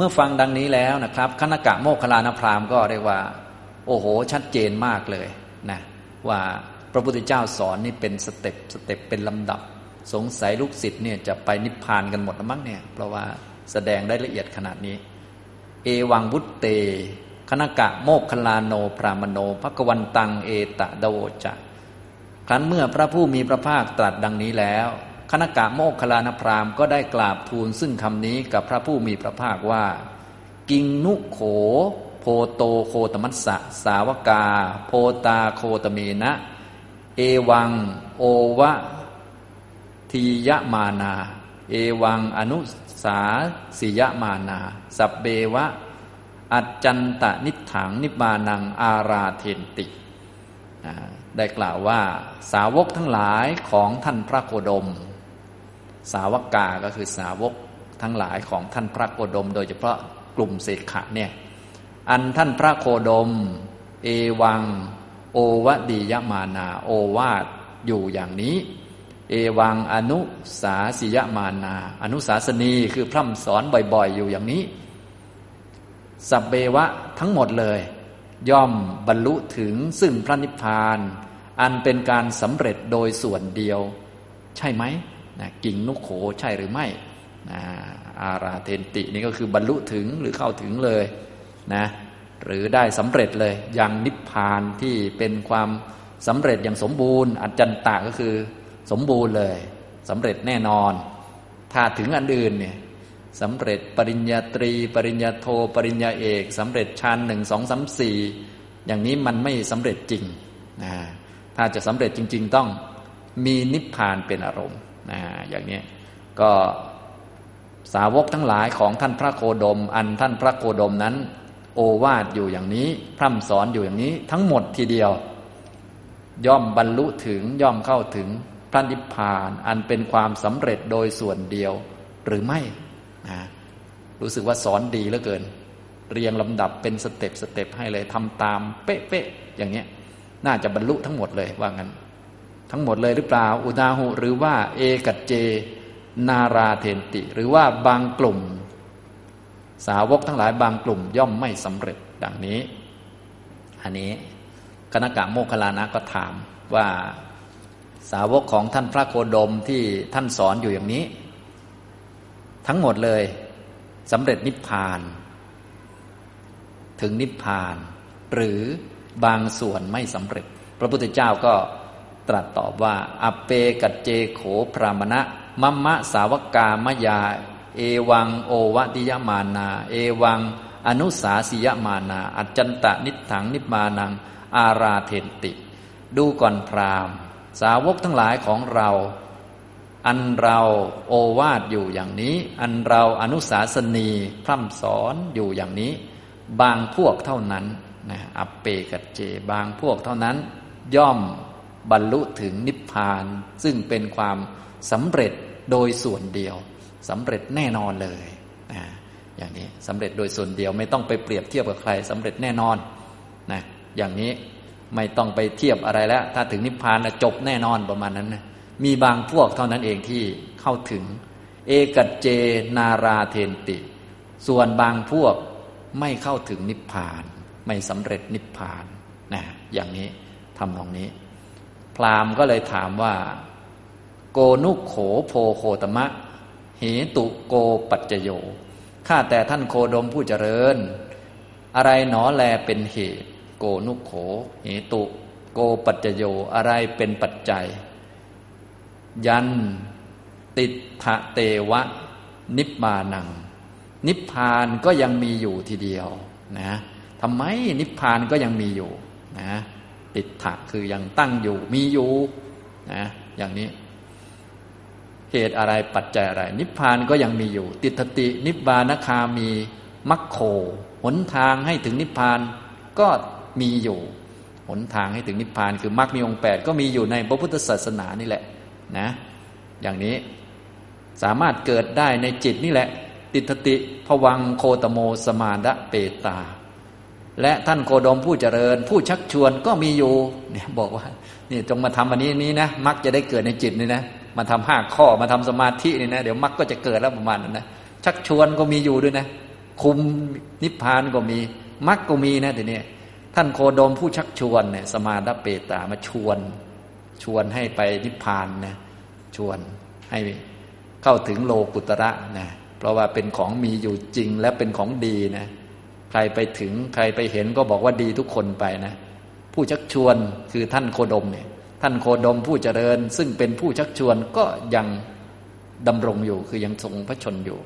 เมื่อฟังดังนี้แล้วนะครับคณกะโมคคัลลานพราหมณ์ก็เรียกว่า โอ้โห ชัดเจนมากเลยนะว่าพระพุทธเจ้าสอนนี่เป็น step step เป็นลำดับ สงสัยลูกศิษย์เนี่ยจะไปนิพพานกันหมดแล้วมั้งเนี่ยเพราะว่าแสดงได้ละเอียดขนาดนี้ เอวังวุตเตคณกโมคคัลลาโนพราหมโณ ภควันตังเอตทโวจะครั้นเมื่อพระผู้มีพระภาคตรัสดังนี้แล้ว คณกะโมกขลานพรามก็ได้กราบทูลซึ่งคำนี้กับพระผู้มีพระภาคว่า กิงนุโข โพโตโคตมัสสะ สาวกา โพตาโคตเมนะ เอวัง โอวะทียมานา เอวังอนุสาสิยมานา สับเบวะ อัจจันตนิถังนิบานังอาราเทนติ ได้กล่าวว่าสาวกทั้งหลายของท่านพระโคดม สาวกาก็คือสาวกทั้งหลายของท่านพระโคดม โดยเฉพาะกลุ่มเสกขะเนี่ยอันท่านพระโคดม เอวัง โอวดียมานา โอวาทอยู่อย่างนี้ เอวังอนุสาสิยมานา อนุสาสนีคือพร่ำสอนบ่อยๆ อยู่อย่างนี้ สับเบวะทั้งหมดเลย ย่อมบรรลุถึงซึ่งพระนิพพาน อันเป็นการสำเร็จโดยส่วนเดียว ใช่ไหม นะกิ่งนุโขใช่หรือไม่นะอาราเทนตินี่ก็คือบรรลุถึงหรือเข้าถึงเลยนะหรือได้สำเร็จเลยยังนิพพานที่เป็นความสำเร็จอย่างสมบูรณ์ อัจจันตะก็คือสมบูรณ์เลยสำเร็จแน่นอน ถ้าถึงอันอื่นเนี่ยสำเร็จปริญญาตรี ปริญญาโท ปริญญาเอกสำเร็จชั้นหนึ่งสองสามสี่อย่างนี้มันไม่สำเร็จจริงนะถ้าจะสำเร็จจริง ๆ ต้องมีนิพพานเป็นอารมณ์ นะอย่างนี้ก็สาวกทั้งหลายของท่านพระโคดม อันท่านพระโคดมนั้น โอวาทอยู่อย่างนี้ พร่ำสอนอยู่อย่างนี้ ทั้งหมดทีเดียว ย่อมบรรลุถึงย่อมเข้าถึงพระนิพพาน อันเป็นความสำเร็จโดยส่วนเดียวหรือไม่นะรู้สึกว่าสอนดีเหลือเกิน เรียงลำดับเป็นสเต็ปสเต็ปให้เลยทำตามเป๊ะๆอย่างเงี้ย น่าจะบรรลุทั้งหมดเลยว่างั้น ทั้งหมดเลยหรือเปล่า อุนาหุ หรือว่า เอกัจเจ นาราเทนติ หรือว่าบางกลุ่ม สาวกทั้งหลายบางกลุ่ม ย่อมไม่สำเร็จดังนี้ อันนี้คณะกะโมคลานะก็ถามว่าสาวกของท่านพระโคดมที่ท่านสอนอยู่อย่างนี้ ทั้งหมดเลยสำเร็จนิพพาน ถึงนิพพาน หรือบางส่วนไม่สำเร็จ พระพุทธเจ้าก็ ตรัสตอบว่า อเปกัจเจโขพรามณะมัมมะสาวกามยา เอวังโอวติยมานา เอวังอนุสาสิยมานา อัจจันตะนิถังนิมานัง อาราเทนติ ดูก่อนพรามสาวกทั้งหลายของเรา อันเราโอวาทอยู่อย่างนี้ อันเราอนุสาสนีพร่ำสอนอยู่อย่างนี้ บางพวกเท่านั้นนะอัปเปกัจเจ บางพวกเท่านั้น ย่อม บรรลุถึงนิพพาน ซึ่งเป็นความสำเร็จโดยส่วนเดียวสำเร็จแน่นอนเลยนะอย่างนี้สำเร็จโดยส่วนเดียวไม่ต้องไปเปรียบเทียบกับใครสำเร็จแน่นอนนะอย่างนี้ไม่ต้องไปเทียบอะไรแล้ว ถ้าถึงนิพพานจบแน่นอนประมาณนั้นนะมีบางพวกเท่านั้นเองที่เข้าถึง เอกัจเจนาราเทนติ ส่วนบางพวกไม่เข้าถึงนิพพาน ไม่สำเร็จนิพพานนะอย่างนี้ทำตรงนี้ รามก็เลยถามว่า โกนุโขโพโคตมะ เหตุโกปัจจโยข้าแต่ท่านโคดมผู้เจริญ อะไรหนอแลเป็นเหตุ โกนุโข เหตุ โกปัจจโยอะไรเป็นปัจจัย ยันติทะเตวะ นิพานัง นิพพานก็ยังมีอยู่ทีเดียวนะทำไมนิพพานก็ยังมีอยู่นะ ติดถะคือยังตั้งอยู่มีอยู่นะอย่างนี้ เหตุอะไรปัจจัยอะไร นิพพานก็ยังมีอยู่ ติทติ นิบานคามีมัคโคหนทางให้ถึงนิพพานก็มีอยู่ หนทางให้ถึงนิพพาน คือมรรคมีองค์แปดก็มีอยู่ในพระพุทธศาสนานี่แหละนะ อย่างนี้สามารถเกิดได้ในจิตนี่แหละ ติทติผวังโคตโมสมาดะเปตา และท่านโคดมผู้เจริญ ผู้ชักชวนก็มีอยู่เนี่ยบอกว่านี่จงมาทำอันนี้นี้นะมักจะได้เกิดในจิตนี่นะมาทำห้าข้อมาทำสมาธินี่นะเดี๋ยวมักก็จะเกิดแล้วประมาณนั้นนะชักชวนก็มีอยู่ด้วยนะ คุมนิพพานก็มีมรรคก็มีนะทีนี้ท่านโคดมผู้ชักชวนเนี่ยสมาดเปตามาชวน ชวนให้ไปนิพพานนะชวนให้เข้าถึงโลกุตระนะเพราะว่าเป็นของมีอยู่จริงและเป็นของดีนะ ใครไปถึงใครไปเห็นก็บอกว่าดีทุกคนไปนะ ผู้ชักชวนคือท่านโคดมเนี่ย ท่านโคดมผู้เจริญ ซึ่งเป็นผู้ชักชวนก็ยังดำรงอยู่ คือยังทรงพระชนอยู่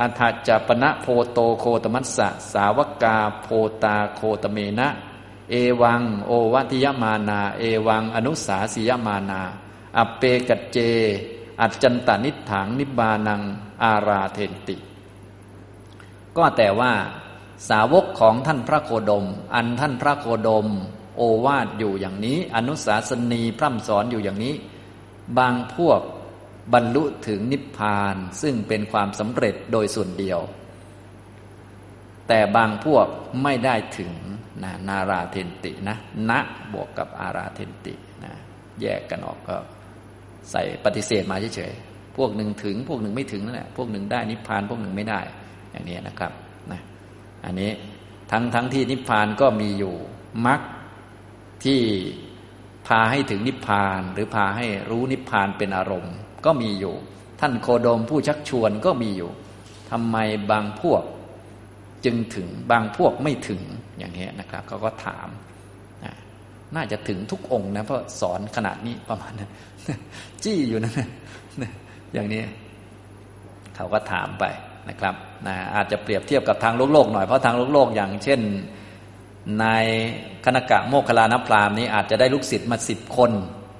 อัฏฐจปณะโพโตโคตมัสสะสาวกาโพตาโคตเมนะ เอวัง โอวัติยมานา เอวัง อนุสาสิยมานาอเปกัจเจ อัจจันตานิถังนิบานัง อาราเทนติ ก็แต่ว่า สาวกของท่านพระโคดม อันท่านพระโคดม โอวาทอยู่อย่างนี้ อนุสาสนีพร่ำสอนอยู่อย่างนี้ บางพวกบรรลุถึงนิพพานซึ่งเป็นความสำเร็จโดยส่วนเดียว แต่บางพวกไม่ได้ถึงนะนาราเทนตินะณบวกกับอาราเทนตินะแยกกันออกก็ใส่ปฏิเสธมาเฉยๆพวกหนึ่งถึง พวกหนึ่งไม่ถึงนั่นแหละพวกหนึ่งได้นิพพานพวกหนึ่งไม่ได้อย่างนี้นะครับ อันนี้ทั้งทั้งที่นิพพานก็มีอยู่มรรคที่พาให้ถึงนิพพาน หรือพาให้รู้นิพพานเป็นอารมณ์ ก็มีอยู่ ท่านโคโดมผู้ชักชวนก็มีอยู่ทำไมบางพวกจึงถึงบางพวกไม่ถึงอย่างนี้นะครับเขาก็ถาม น่าจะถึงทุกองค์นะเพราะสอนขนาดนี้ประมาณนั้นจี้อยู่นั่นอย่างนี้เขาก็ถามไป นะครับนะอาจจะเปรียบเทียบกับทางโลกโลกหน่อยเพราะทางโลกโลกอย่างเช่นในคณกะโมคคลานพรามนี้อาจจะได้ลูกศิษย์มาสิบคน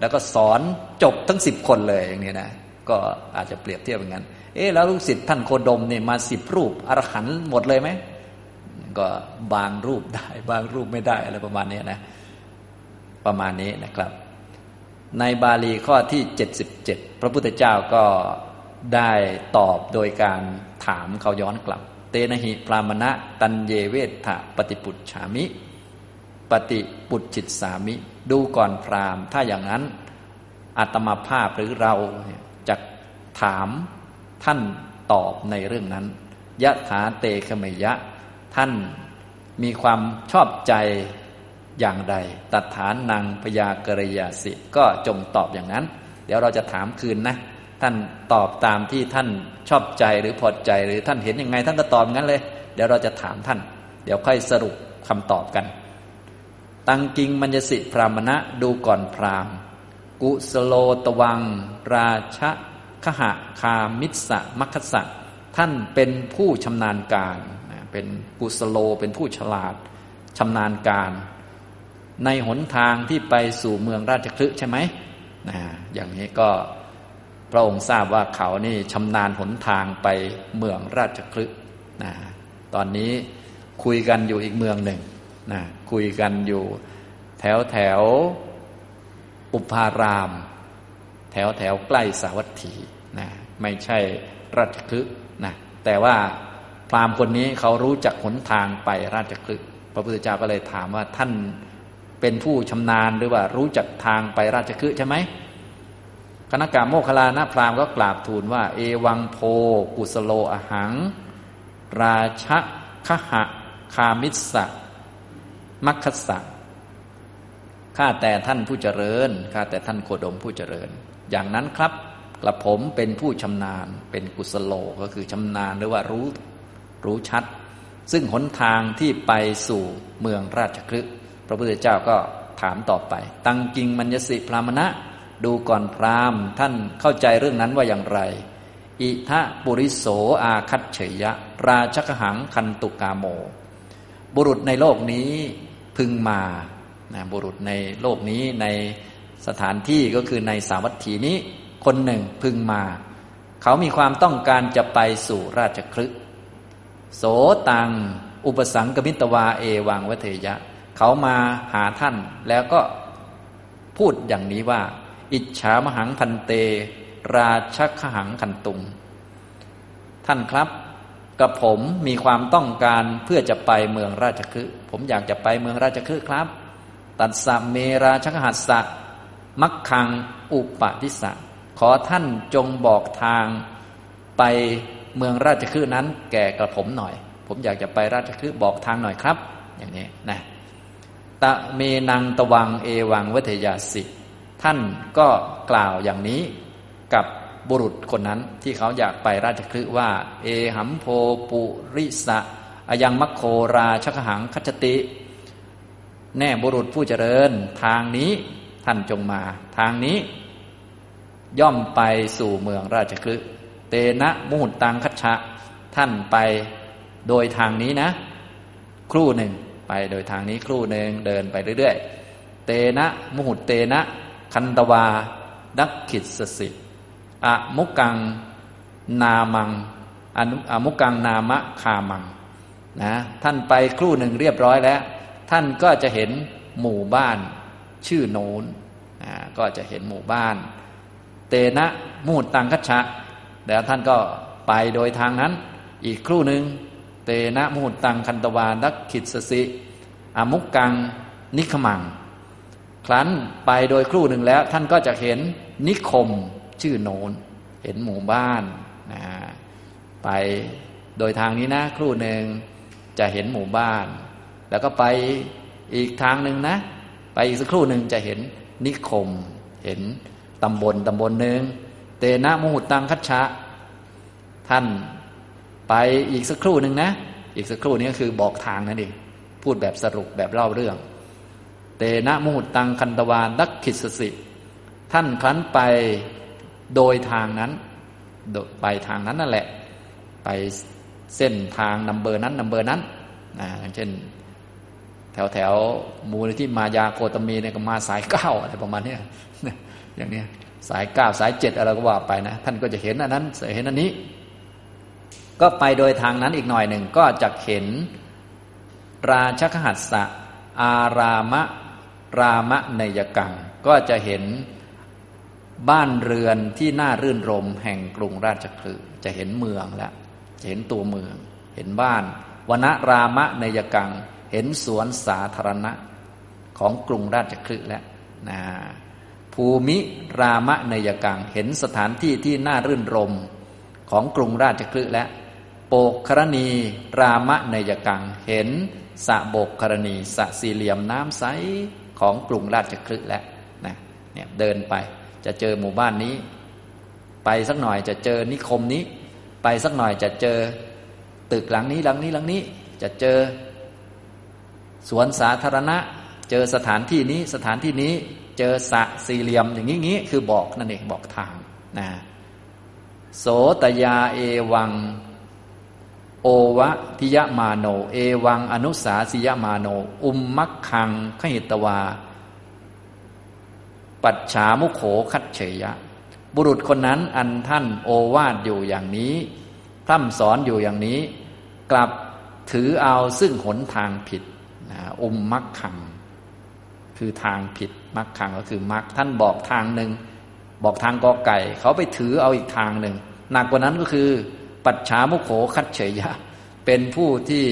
แล้วก็สอนจบทั้งสิบคนเลยอย่างนี้นะก็อาจจะเปรียบเทียบอย่างนั้น เอ๊แล้วลูกศิษย์ท่านโคดมเนี่ยมาสิบรูปอรหันหมดเลยไหมก็บางรูปได้บางรูปไม่ได้อะไรประมาณนี้นะ ประมาณนี้นะครับ ในบาลีข้อที่เจ็ดสิบเจ็ดพระพุทธเจ้าก็ ได้ตอบโดยการถามเขาย้อนกลับ เตนะหิพรามณะ ตันเยเวทะปฏิปุจฉามิ ปฏิปุจจิตสามิ ดูก่อนพรามถ้าอย่างนั้นอาตมาภาพหรือเราจะถามท่านตอบในเรื่องนั้นยะถาเตคเมยะ ท่านมีความชอบใจอย่างใด ตัฐานนางพยากรยาสิ ก็จงตอบอย่างนั้น เดี๋ยวเราจะถามคืนนะ ท่านตอบตามที่ท่านชอบใจหรือพอใจหรือท่านเห็นยังไง ท่านก็ตอบงั้นเลย เดี๋ยวเราจะถามท่าน เดี๋ยวค่อยสรุปคำตอบกัน ตังกิงมัญญสิพรามณะดูก่อนพรามกุสโลตวัง ราชะขหะคามิสะมัคสะท่านเป็นผู้ชำนาญการเป็นกุสโลเป็นผู้ฉลาดชำนาญการ ในหนทางที่ไปสู่เมืองราชคลึใช่ไหมนะอย่างนี้ก็ พระองค์ทราบว่าเขานี่ชำนาญหนทางไปเมืองราชคลึนะตอนนี้คุยกันอยู่อีกเมืองหนึ่งนะคุยกันอยู่แถวแถวอุปาราม แถวแถวใกล้สาวัตถีนะไม่ใช่ราชคลึนะแต่ว่าพราหมณ์คนนี้เขารู้จักหนทางไปราชคลึพระพุทธเจ้าก็เลยถามว่าท่านเป็นผู้ชำนาญหรือว่ารู้จักทางไปราชคลึใช่ไหม คณะกรรมโมคลานะพราหมณ์ก็กราบทูลว่า เอวังโพ กุสโลอหัง ราชะขหะคามิสะมัคคสะข้าแต่ท่านผู้เจริญข้าแต่ท่านโคดมผู้เจริญ อย่างนั้นครับกระผมเป็นผู้ชำนาญ เป็นกุศโลก็คือชำนาญหรือว่ารู้รู้ชัด ซึ่งหนทางที่ไปสู่เมืองราชคลึพระพุทธเจ้าก็ถามต่อไป ตังกิงมัญญสิพรามณะ ดูก่อนพราหมณ์ ท่านเข้าใจเรื่องนั้นว่าอย่างไร อิทะปุริโสอาคัตเฉยะ ราชกหังคันตุกาโม บุรุษในโลกนี้พึงมานะบุรุษในโลกนี้ในสถานที่ก็คือในสาวัตถีนี้ คนหนึ่งพึงมา เขามีความต้องการจะไปสู่ราชคลึโสตัง อุปสังกมิตวาเอวังวเทยะ เขามาหาท่านแล้วก็พูดอย่างนี้ว่า อิจฉามหังพันเต ราชขหังคันตุง ท่านครับกับผมมีความต้องการเพื่อจะไปเมืองราชคฤห์ผมอยากจะไปเมืองราชคฤห์ครับ ตัดสัมเมราชกหัสสะมักคังอุปาทิสะขอท่านจงบอกทางไปเมืองราชคฤห์นั้น แก่กระผมหน่อย ผมอยากจะไปราชคฤห์บอกทางหน่อยครับ อย่างนี้นะตะเมนังตวังเอวังเวทยาสิ ท่านก็กล่าวอย่างนี้กับบุรุษคนนั้นที่เขาอยากไปราชคฤห์ว่า เอหัมโพปุริสะอยังมัคโคราชกหังคัจติ แน่บุรุษผู้เจริญ ทางนี้ท่านจงมา ทางนี้ ย่อมไปสู่เมืองราชคฤห์เตนะมุหุตังคัจฉะท่านไปโดยทางนี้นะ ครู่หนึ่งไปโดยทางนี้ครู่หนึ่งเดินไปเรื่อยๆ เตนะมุหุตเตนะ คันตวา ดักขิดสสิอะมุกังนามังอนุอมุกังนามะคามังนะท่านไปครู่หนึ่งเรียบร้อยแล้ว ท่านก็จะเห็นหมู่บ้านชื่อโน้นนะก็จะเห็นหมู่บ้าน เตนะมูดตังคัชชะแล้วท่านก็ไปโดยทางนั้น อีกครู่หนึ่งเตนะมูดตังคันตวานักขิดสสิอมุกกังนิขมัง ครั้นไปโดยครู่หนึ่งแล้ว ท่านก็จะเห็นนิคมชื่อโนนเห็นหมู่บ้านนะไปโดยทางนี้นะ ครู่หนึ่งจะเห็นหมู่บ้าน แล้วก็ไปอีกทางหนึ่งนะ ไปอีกสักครู่หนึ่งจะเห็นนิคม เห็นตำบลตำบลหนึ่งเตนะมุหุตังคัชชะท่านไปอีกสักครู่หนึ่งนะ อีกสักครู่นี้ก็คือบอกทางนั่นเองพูดแบบสรุปแบบเล่าเรื่อง เตนะมุหุตังคันตวานดักขิสสิ ท่านครั้นไปโดยทางนั้น ไปทางนั้นนั่นแหละ ไปเส้นทาง number นั้น number นั้นนะอย่างเช่น แถวแถวมูลนิธิมายาโคตมีเนี่ยก็มาสายเก้าอะไรประมาณนี้อย่างนี้สายเก้าสายเจ็ดอะไรก็ว่าไปนะ ท่านก็จะเห็นอันนั้นเห็นอันนี้ ก็ไปโดยทางนั้นอีกหน่อยหนึ่งก็จะเห็น ราชคหัสสะอารามะ รามะเณยยะกังก็จะเห็นบ้านเรือนที่น่ารื่นรมแห่งกรุงราชคฤห์จะเห็นเมืองแล้วจะเห็นตัวเมือง เห็นบ้านวนรามะเนยกัง เห็นสวนสาธารณะของกรุงราชคฤห์แล้วนะภูมิรามะเนยกัง เห็นสถานที่ที่น่ารื่นรมของกรุงราชคฤห์และโปกครณีรามะเนยกัง เห็นสะโบกครณีสะสี่เหลี่ยมน้ำใส ของกรุงราชคฤห์แล้วนะเนี่ยเดินไปจะเจอหมู่บ้านนี้ ไปสักหน่อยจะเจอนิคมนี้ ไปสักหน่อยจะเจอตึกหลังนี้หลังนี้หลังนี้ จะเจอ สวนสาธารณะ เจอสถานที่นี้สถานที่นี้เจอสะสี่เหลี่ยมอย่างนี้งี้คือบอกนั่นเองบอกทางนะโสตยาเอวัง โอวะทิยมาโน เอวังอนุสาสิยมาโน อุมมักคังขหิตวา ปัจฉามุโขคัดเฉยะ บุรุษคนนั้นอันท่านโอวาดอยู่อย่างนี้พร่ำสอนอยู่อย่างนี้ กลับถือเอาซึ่งหนทางผิดอุมมักขัง คือทางผิดมักขังก็คือมักท่านบอกทางหนึ่งบอกทางกอไก่ เขาไปถือเอาอีกทางหนึ่งหนักกว่านั้นก็คือ ปัจฉามุโขคัดเฉยยะ เป็นผู้ที่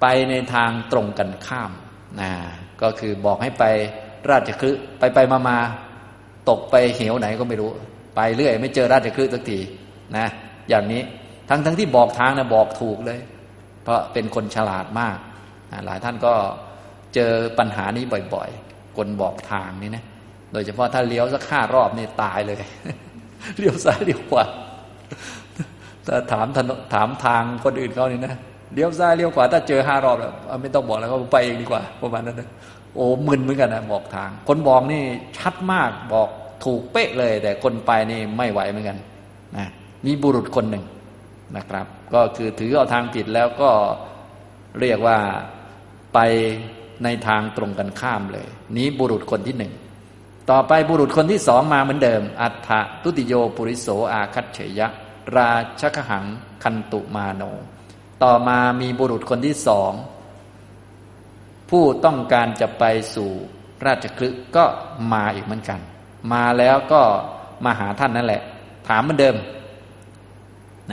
ไปในทางตรงกันข้ามนะก็คือบอกให้ไปราชคฤห์ไปไปมามาตกไปเหวไหนก็ไม่รู้ ไปเรื่อย ไม่เจอราชคฤห์สักทีนะอย่างนี้ทั้งทั้งที่บอกทางนะบอกถูกเลย เพราะเป็นคนฉลาดมาก หลายท่านก็เจอปัญหานี้บ่อยๆ คนบอกทางนี่นะโดยเฉพาะถ้าเลี้ยวสักห้ารอบนี่ตายเลย เลี้ยวซ้ายเลี้ยวขวา ถ้าถามถามทางคนอื่นเขานี่นะเลี้ยวซ้ายเลี้ยวขวาถ้าเจอห้ารอบแล้วไม่ต้องบอกแล้วก็ไปเองดีกว่าประมาณนั้นนะโอ้มึนเหมือนกันนะบอกทาง คนบอกนี่ชัดมากบอกถูกเป๊ะเลย แต่คนไปนี่ไม่ไหวเหมือนกันนะมีบุรุษคนหนึ่งนะครับ ก็คือถือเอาทางผิดแล้วก็เรียกว่าไปในทางตรงกันข้ามเลย นี้บุรุษคนที่หนึ่งต่อไปบุรุษคนที่สองมาเหมือนเดิม อัฏฐตุติโยปุริโสอาคัตเฉยะ ราชกหังคันตุมาโน ต่อมามีบุรุษคนที่สอง ผู้ต้องการจะไปสู่ราชคลึกก็มาอีกเหมือนกัน มาแล้วก็มาหาท่านนั่นแหละ ถามเหมือนเดิม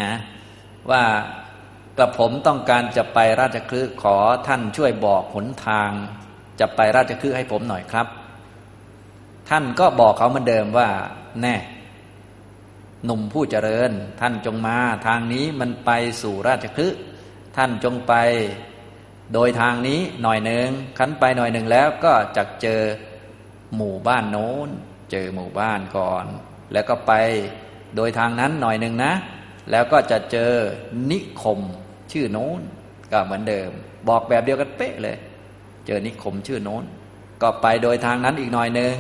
นะว่ากระผมต้องการจะไปราชคลึกขอท่านช่วยบอกหนทาง จะไปราชคลึกให้ผมหน่อยครับ ท่านก็บอกเขาเหมือนเดิมว่า แน่ หนุ่มผู้เจริญ ท่านจงมาทางนี้มันไปสู่ราชคฤห์ท่านจงไปโดยทางนี้หน่อยหนึ่งขันไปหน่อยหนึ่งแล้วก็จะเจอหมู่บ้านโน้น เจอหมู่บ้านก่อน แล้วก็ไปโดยทางนั้นหน่อยหนึ่งนะ แล้วก็จะเจอนิคมชื่อโน้น ก็เหมือนเดิม บอกแบบเดียวกันเป๊ะเลย เจอนิคมชื่อโน้น ก็ไปโดยทางนั้นอีกหน่อยหนึ่ง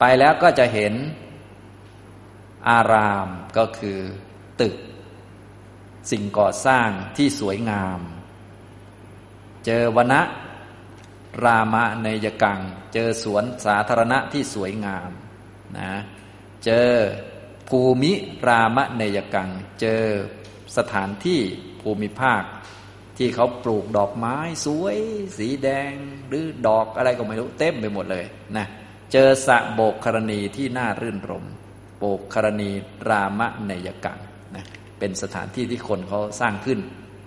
ไปแล้วก็จะเห็น อารามก็คือตึก สิ่งก่อสร้างที่สวยงาม เจอวนะรามะเนยกัง เจอสวนสาธารณะที่สวยงามนะเจอภูมิรามะเนยกัง เจอสถานที่ภูมิภาค ที่เขาปลูกดอกไม้สวย สีแดง หรือดอกอะไรก็ไม่รู้เต็มไปหมดเลยนะเจอสะโบกครณีที่น่ารื่นรม โบกครณีรามะเนยกังนะเป็นสถานที่ที่คนเขาสร้างขึ้น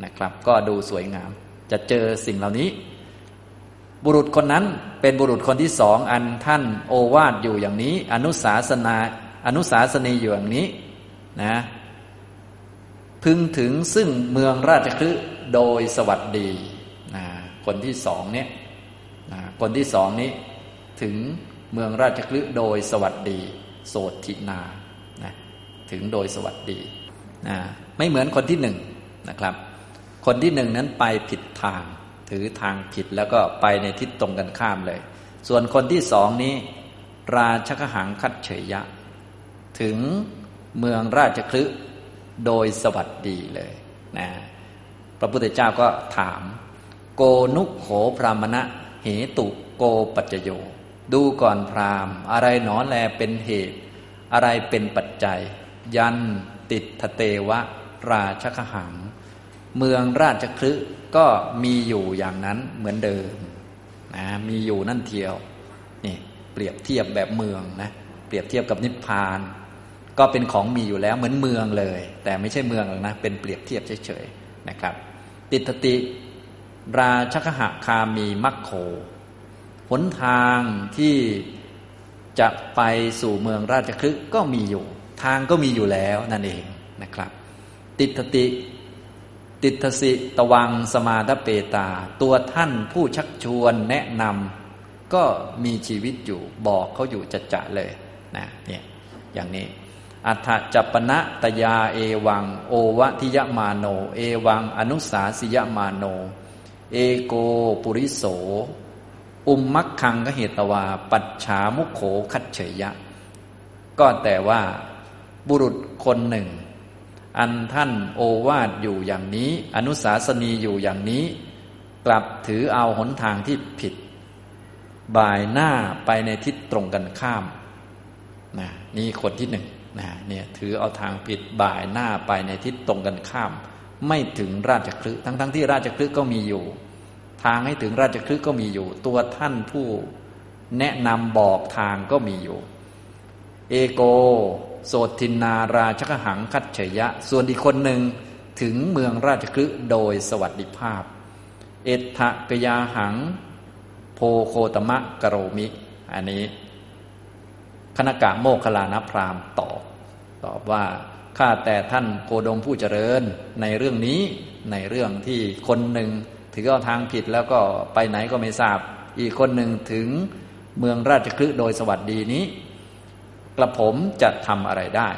นะครับ ก็ดูสวยงาม จะเจอสิ่งเหล่านี้ บุรุษคนนั้นเป็นบุรุษคนที่สองอันท่านโอวาทอยู่อย่างนี้ อนุสาสนาอนุสาสนีอยู่อย่างนี้นะพึงถึงซึ่งเมืองราชคฤห์โดยสวัสดีนะคนที่สองเนี่ยนะคนที่สองนี้ถึงเมืองราชคฤห์โดยสวัสดี โสตินานะถึงโดยสวัสดีนะไม่เหมือนคนที่หนึ่งนะครับ คนที่หนึ่งนั้นไปผิดทาง ถือทางผิดแล้วก็ไปในทิศตรงกันข้ามเลย ส่วนคนที่สองนี้ ราชกหังคัดเฉยยะ ถึงเมืองราชคลึโดยสวัสดีเลยนะพระพุทธเจ้าก็ถาม โกนุโขพรามณะ เหตุโกปัจจโย ดูก่อนพรามอะไรหนอแลเป็นเหตุ อะไรเป็นปัจจัย ยันติดทเตวะ ราชกหัง เมืองราชคลึก็มีอยู่อย่างนั้นเหมือนเดิมนะมีอยู่นั่นเทียวนี่เปรียบเทียบแบบเมืองนะเปรียบเทียบกับนิพพาน ก็เป็นของมีอยู่แล้วเหมือนเมืองเลย แต่ไม่ใช่เมืองหรอกนะเป็นเปรียบเทียบเฉยๆนะครับ ติตติ ราชกหะคามีมัคโค หนทางที่จะไปสู่เมืองราชคลึกก็มีอยู่ ทางก็มีอยู่แล้วนั่นเองนะครับ ติตติ ติทสิตวังสมาดเปตา ตัวท่านผู้ชักชวนแนะนำก็มีชีวิตอยู่บอกเขาอยู่จัดจะเลยนะเนี่ยอย่างนี้อัฏฐจัปณะตยาเอวัง โอวทิยมาโน เอวังอนุสาสิยมาโน เอโกปุริโส อุมมักคังกเหตวา ปัจฉามุขโขคัดเฉยะ ก็แต่ว่าบุรุษคนหนึ่ง อันท่านโอวาทอยู่อย่างนี้ อนุสาสนีอยู่อย่างนี้ กลับถือเอาหนทางที่ผิด บ่ายหน้าไปในทิศตรงกันข้ามนะนี่คนที่หนึ่งนะเนี่ยถือเอาทางผิดบ่ายหน้าไปในทิศตรงกันข้าม ไม่ถึงราชคลึทั้งทั้งที่ราชคลึก็มีอยู่ ทางให้ถึงราชคลึก็มีอยู่ ตัวท่านผู้แนะนำบอกทางก็มีอยู่ เอโก โสตินนาราชกหังคัดเฉยะ ส่วนอีกคนหนึ่งถึงเมืองราชคลึโดยสวัสดิภาพ เอทะกยาหัง โพโคตมะกโรมิ อันนี้คณกะโมคลานพรามตอบตอบว่าข้าแต่ท่านโกดมผู้เจริญในเรื่องนี้ในเรื่องที่คนหนึ่ง ถือเอาทางผิดแล้วก็ไปไหนก็ไม่ทราบ อีกคนหนึ่งถึงเมืองราชคลึโดยสวัสดีนี้ กระผมจะทำอะไรได้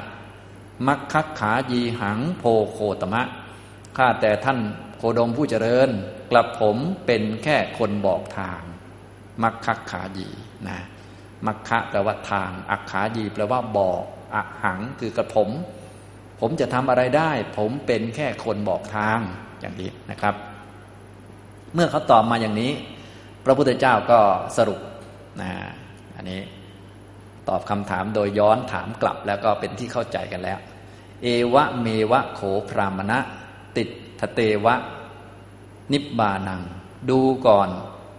มักคักขายีหังโพโคตมะ ข้าแต่ท่านโคดมผู้เจริญ กระผมเป็นแค่คนบอกทาง มักคักขายีนะมักคะแปลว่าทาง อักขายีแปลว่าบอกอักหังคือกระผม ผมจะทำอะไรได้ ผมเป็นแค่คนบอกทางอย่างนี้นะครับ เมื่อเขาตอบมาอย่างนี้ พระพุทธเจ้าก็สรุปนะอันนี้ตอบคำถามโดยย้อนถามกลับแล้วก็เป็นที่เข้าใจกันแล้ว เอวะเมวะโขพรามณะ ติดทเตวะ นิบบานัง ดูก่อน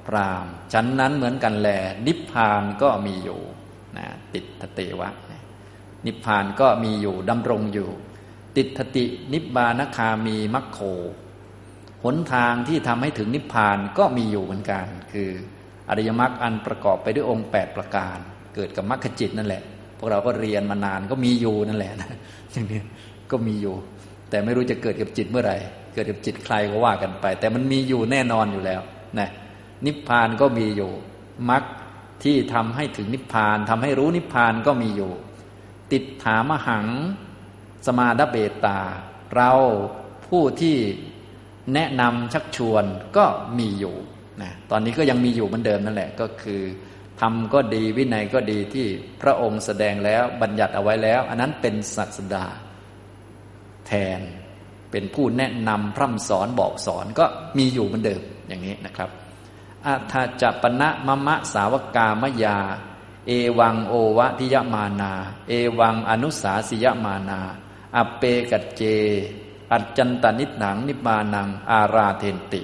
พรามฉันนั้นเหมือนกันแล นิพพานก็มีอยู่นะติดทเตวะ นิพพานก็มีอยู่ดำรงอยู่ ติดทตินิบบานคามีมัคโค หนทางที่ทำให้ถึงนิพพานก็มีอยู่เหมือนกัน คืออริยมรรคอันประกอบไปด้วยองค์ 8 ประการ เกิดกับมรรคจิตนั่นแหละ พวกเราก็เรียนมานานก็มีอยู่นั่นแหละนะอย่างนี้ก็มีอยู่ แต่ไม่รู้จะเกิดกับจิตเมื่อไหร่ เกิดกับจิตใครก็ว่ากันไป แต่มันมีอยู่แน่นอนอยู่แล้วนะนิพพานก็มีอยู่มรรคที่ทำให้ถึงนิพพานทำให้รู้นิพพานก็มีอยู่ ติดถามหัง สมาดเบตา เราผู้ที่ แนะนำชักชวนก็มีอยู่นะตอนนี้ก็ยังมีอยู่เหมือนเดิมนั่นแหละก็คือทำก็ดีวินัยก็ดีที่พระองค์แสดงแล้วบัญญัติเอาไว้แล้ว อันนั้นเป็นศัสดา แทนเป็นผู้แนะนำพร่ำสอนบอกสอนก็มีอยู่เหมือนเดิมอย่างนี้นะครับอัฏจปณะมะมะสาวกามยา เอวังโอวะทิยมานา เอวังอนุสาสิยมานาอเปกัจเจ อัจจันตนิหนังนิมานัง อาราเทนติ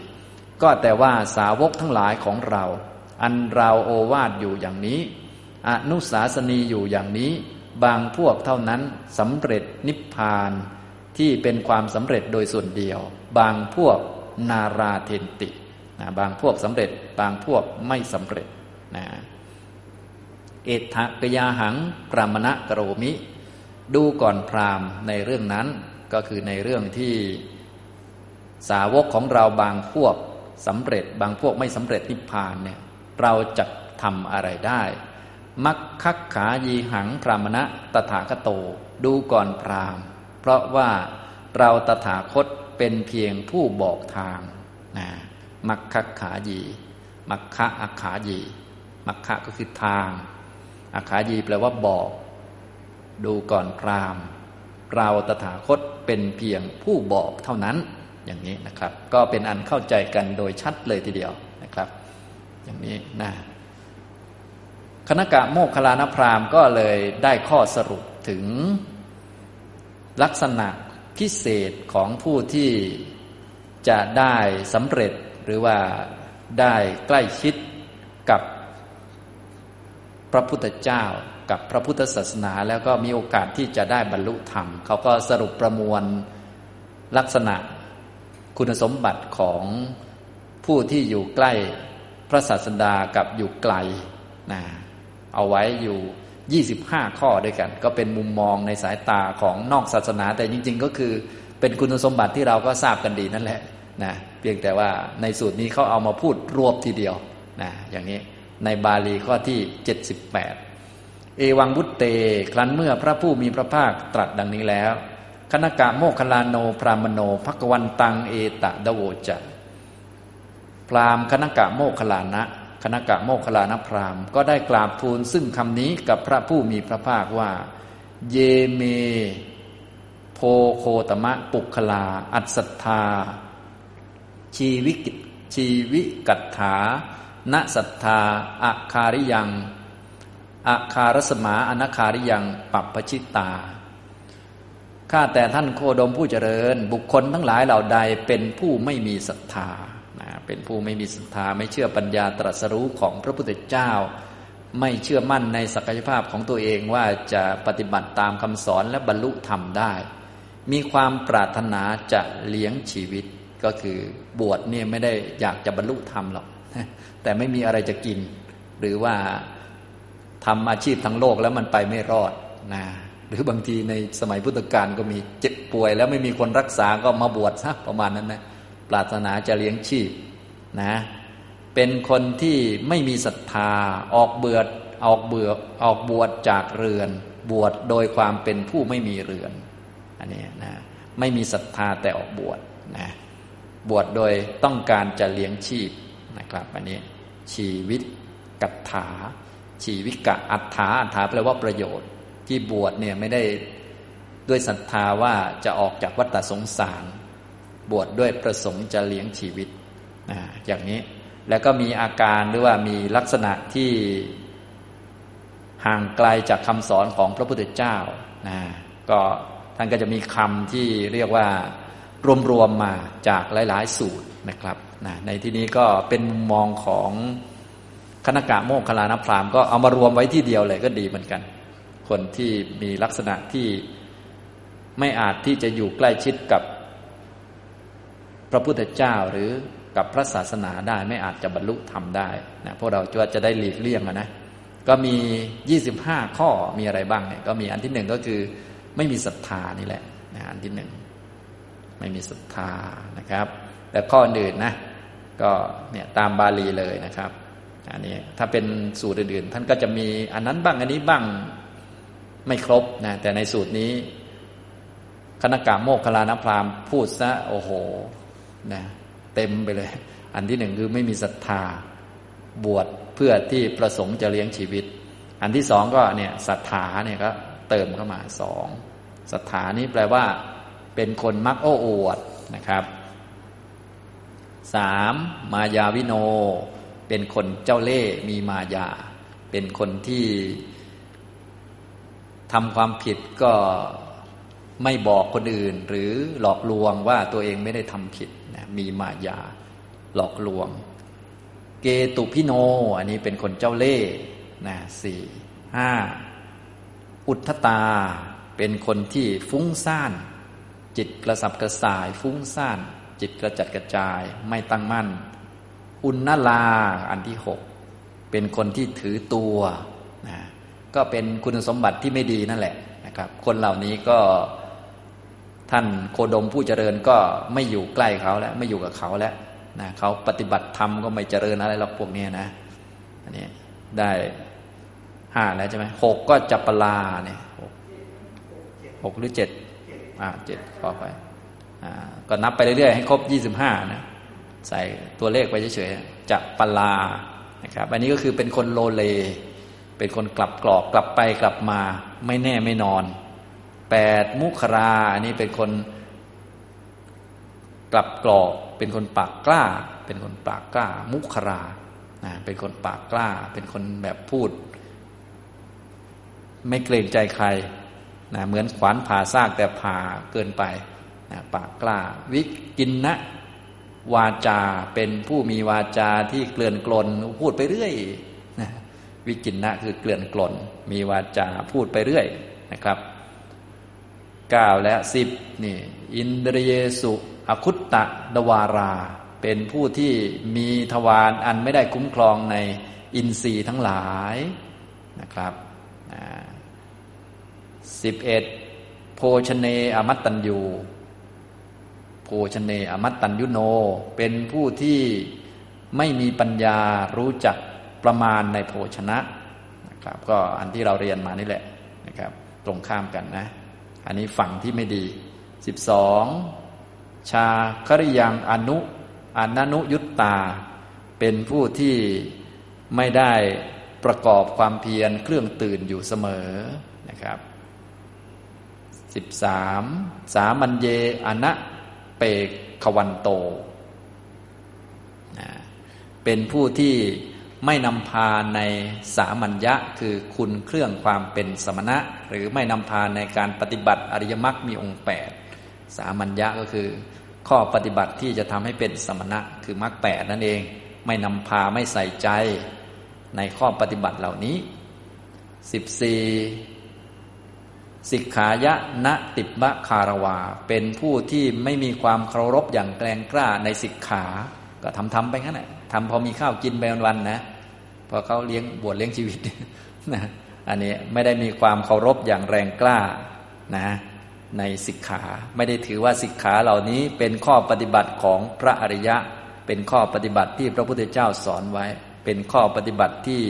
ก็แต่ว่าสาวกทั้งหลายของเรา อันเราโอวาทอยู่อย่างนี้อนุสาสนีอยู่อย่างนี้ บางพวกเท่านั้นสำเร็จนิพพานที่เป็นความสำเร็จโดยส่วนเดียว บางพวกนาราเทนตินะบางพวกสำเร็จ บางพวกไม่สำเร็จนะเอทะกยาหังปรามณะกรโรมิ ดูก่อนพรามในเรื่องนั้น ก็คือในเรื่องที่สาวกของเราบางพวกสำเร็จ บางพวกไม่สำเร็จนิพพานเนี่ยเราจะทำอะไรได้มักคักขายีหังพรามณะตถาคโต ดูก่อนพรามเพราะว่าเราตถาคตเป็นเพียงผู้บอกทางนะมักคะขายีมักคะอาขายีมักคะก็คือทางอาขายีแปลว่าบอก ดูก่อนพรามเราตถาคต เป็นเพียงผู้บอกเท่านั้นอย่างนี้นะครับ ก็เป็นอันเข้าใจกันโดยชัดเลยทีเดียวนะครับ อย่างนี้นะคณะกะโมกขลานพรามก็เลยได้ข้อสรุปถึงลักษณะพิเศษของผู้ที่จะได้สำเร็จหรือว่าได้ใกล้ชิดกับพระพุทธเจ้า กับพระพุทธศาสนา แล้วก็มีโอกาสที่จะได้บรรลุธรรมเขาก็สรุปประมวลลักษณะคุณสมบัติของผู้ที่อยู่ใกล้พระศาสดากับอยู่ไกลนะเอาไว้อยู่ 25 ข้อด้วยกัน ก็เป็นมุมมองในสายตาของนอกศาสนา แต่จริง ๆ ก็คือเป็นคุณสมบัติที่เราก็ทราบกันดีนั่นแหละนะเพียงแต่ว่าในสูตรนี้เขาเอามาพูดรวบทีเดียวนะอย่างนี้ในบาลีข้อที่ 78 เอวังบุตเต ครั้นเมื่อพระผู้มีพระภาคตรัสดังนี้แล้ว คณกะโมคลานโนพรามโนภกวันตังเอตะดโวจะพรามคณกะโมคลานะคณกะโมคลานพรามก็ได้กราบทูลซึ่งคำนี้กับพระผู้มีพระภาคว่า เยเม โพโคตมะปุคลา อัศธาชีวิกชีวิกัตถาณสัทธาอาคาริยัง อาคารสมาอนาคาริยังปัปปชิตา ข้าแต่ท่านโคดมผู้เจริญ บุคคลทั้งหลายเหล่าใดเป็นผู้ไม่มีศรัทธาเป็นผู้ไม่มีศรัทธาไม่เชื่อปัญญาตรัสรู้ของพระพุทธเจ้า ไม่เชื่อมั่นในศักยภาพของตัวเองว่าจะปฏิบัติตามคำสอนและบรรลุธรรมได้ มีความปรารถนาจะเลี้ยงชีวิตก็คือบวชเนี่ยไม่ได้อยากจะบรรลุธรรมหรอกแต่ไม่มีอะไรจะกิน หรือว่า ทำอาชีพทั้งโลกแล้วมันไปไม่รอดนะหรือบางทีในสมัยพุทธกาลก็มีเจ็บป่วย แล้วไม่มีคนรักษาก็มาบวชซะประมาณนั้นนะปรารถนาจะเลี้ยงชีพนะเป็นคนที่ไม่มีศรัทธาออกเบือดออกเบื่อออกบวชจากเรือน บวชโดยความเป็นผู้ไม่มีเรือน อันนี้นะไม่มีศรัทธาแต่ออกบวชนะบวชโดยต้องการจะเลี้ยงชีพนะครับอันนี้ชีวิตกัตถา ชีวิกะอัฏฐาอัฏฐาแปลว่าประโยชน์ ที่บวชเนี่ยไม่ได้ด้วยศรัทธาว่าจะออกจากวัฏสงสาร บวชดด้วยประสงค์จะเลี้ยงชีวิตนะอย่างนี้แล้วก็มีอาการหรือว่ามีลักษณะที่ห่างไกลจากคำสอนของพระพุทธเจ้านะก็ท่านก็จะมีคำที่เรียกว่ารวมๆมาจากหลาย ๆ สูตรนะครับนะในที่นี้ก็เป็นมุมมองของ คณกะโมกขลานพรามก็เอามารวมไว้ที่เดียวเลยก็ดีเหมือนกัน คนที่มีลักษณะที่ไม่อาจที่จะอยู่ใกล้ชิดกับพระพุทธเจ้าหรือกับพระศาสนาได้ไม่อาจจะบรรลุธรรมได้นะพวกเราจะจะได้หลีกเลี่ยงนะก็มียี่สิบห้าข้อมีอะไรบ้างเนี่ยก็มีอันที่หนึ่งก็คือ ไม่มีศรัทธานี่แหละนะอันที่หนึ่งไม่มีศรัทธานะครับ แต่ข้ออื่นนะ ก็เนี่ยตามบาลีเลยนะครับ อันนี้ถ้าเป็นสูตรอื่นๆท่านก็จะมีอันนั้นบ้างอันนี้บ้างไม่ครบนะแต่ในสูตรนี้คณกาโมกขลานพรามพูดซะโอ้โหนะเต็มไปเลย อันที่หนึ่งคือไม่มีศรัทธาบวชเพื่อที่ประสงค์จะเลี้ยงชีวิต อันที่สองก็เนี่ยศรัทธาเนี่ยก็เติมเข้ามาสองศรัทธานี้แปลว่า เป็นคนมักโอ้อวดนะครับสามมายาวิโน เป็นคนเจ้าเล่ห์มีมายา เป็นคนที่ทำความผิดก็ไม่บอกคนอื่น หรือหลอกลวงว่าตัวเองไม่ได้ทำผิดนะมีมายาหลอกลวง เกตุพิโน อันนี้เป็นคนเจ้าเล่ห์นะสี่ห้าอุทธตาเป็นคนที่ฟุ้งซ่าน จิตกระสับกระส่าย ฟุ้งซ่าน จิตกระจัดกระจายไม่ตั้งมั่น อุณนลาอันที่หกเป็นคนที่ถือตัวนะก็เป็นคุณสมบัติที่ไม่ดีนั่นแหละนะครับ คนเหล่านี้ก็ท่านโคดมผู้เจริญก็ไม่อยู่ใกล้เขาแล้ว ไม่อยู่กับเขาแล้วนะเขาปฏิบัติธรรมก็ไม่เจริญอะไรหรอกพวกนี้นะอันนี้ได้ห้าแล้วใช่ไหมหกก็จับปลาเนี่ยหกหรือเจ็ดอ่าเจ็ดขอไปอ่าก็นับไปเรื่อยๆให้ครบยี่สิบห้านะ ใส่ตัวเลขไปเฉยๆจับปลานะครับ อันนี้ก็คือเป็นคนโลเล เป็นคนกลับกรอกกลับไปกลับมาไม่แน่ไม่นอนแปดมุขราอันนี้เป็นคนกลับกรอกเป็นคนปากกล้า เป็นคนปากกล้า มุขรานะเป็นคนปากกล้า เป็นคนแบบพูด ไม่เกรงใจใครนะเหมือนขวานผ่าซากแต่ผ่าเกินไปนะปากกล้า วิกินนะ วาจาเป็นผู้มีวาจาที่เกลื่อนกลนพูดไปเรื่อยนะวิกินนะคือเกลื่อนกลน มีวาจาพูดไปเรื่อยนะครับเก้าและสิบนี่ อินเดรเยสุอคุตตะดวารา เป็นผู้ที่มีทวารอันไม่ได้คุ้มครองในอินทรีย์ทั้งหลายนะครับสิบเอ็ดโพชเนอมัตตัญยู โพชเนอมัตตัญยุโน เป็นผู้ที่ไม่มีปัญญารู้จักประมาณในโภชนะนะครับ ก็อันที่เราเรียนมานี่แหละนะครับ ตรงข้ามกันนะ อันนี้ฝั่งที่ไม่ดีสิบสองชาคริยังอนุอนันุยุตตา เป็นผู้ที่ไม่ได้ประกอบความเพียรเครื่องตื่นอยู่เสมอนะครับสิบสามสามัญเยอนะ เปกขวันโต เป็นผู้ที่ไม่นำพาในสามัญญะคือคุณเครื่องความเป็นสมณะ หรือไม่นำพาในการปฏิบัติอริยมรรคมีองค์แปดสามัญญะก็คือ ข้อปฏิบัติที่จะทำให้เป็นสมณะคือมรรคแปดนั่นเอง ไม่นำพาไม่ใส่ใจในข้อปฏิบัติเหล่านี้สิบ สิกขายะนะติบะคารวา เป็นผู้ที่ไม่มีความเคารพอย่างแกรงกล้าในสิกขา ก็ทำทำไปงั้นแหละทำพอมีข้าวกินไปวันๆนะพอเขาเลี้ยงบวชเลี้ยงชีวิตนะอันนี้ไม่ได้มีความเคารพอย่างแรงกล้านะในสิกขาไม่ได้ถือว่าสิกขาเหล่านี้เป็นข้อปฏิบัติของพระอริยะ เป็นข้อปฏิบัติที่พระพุทธเจ้าสอนไว้ เป็นข้อปฏิบัติที่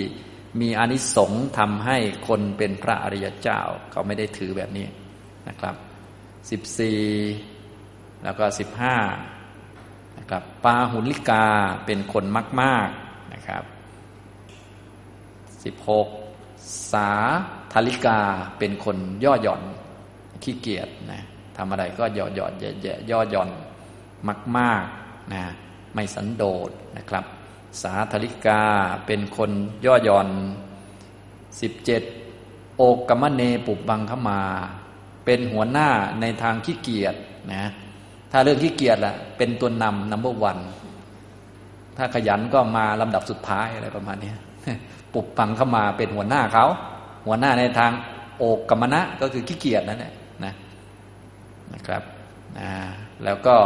มีอนิสงส์ทำให้คนเป็นพระอริยเจ้า เขาไม่ได้ถือแบบนี้นะครับสิบสี่แล้วก็สิบห้านะครับปาหุลิกาเป็นคนมาก ๆนะครับสิบหกสาธาลิกาเป็นคนย่อหย่อนขี้เกียจนะทำอะไรก็ย่อหย่อนแย่ๆย่อหย่อนมากๆนะไม่สันโดษนะครับ สาธลิกาเป็นคนย่อหย่อนสิบเจ็ดโอกกมเนปุบบังขมา เป็นหัวหน้าในทางขี้เกียจนะถ้าเรื่องขี้เกียจล่ะ เป็นตัวนำนัมเบอร์วันถ้าขยันก็มาลำดับสุดท้ายอะไรประมาณนี้ปุบปังเข้ามาเป็นหัวหน้าเขา หัวหน้าในทางโอกกรรมณะก็คือขี้เกียจนั่นแหละนะนะครับนะแล้วก็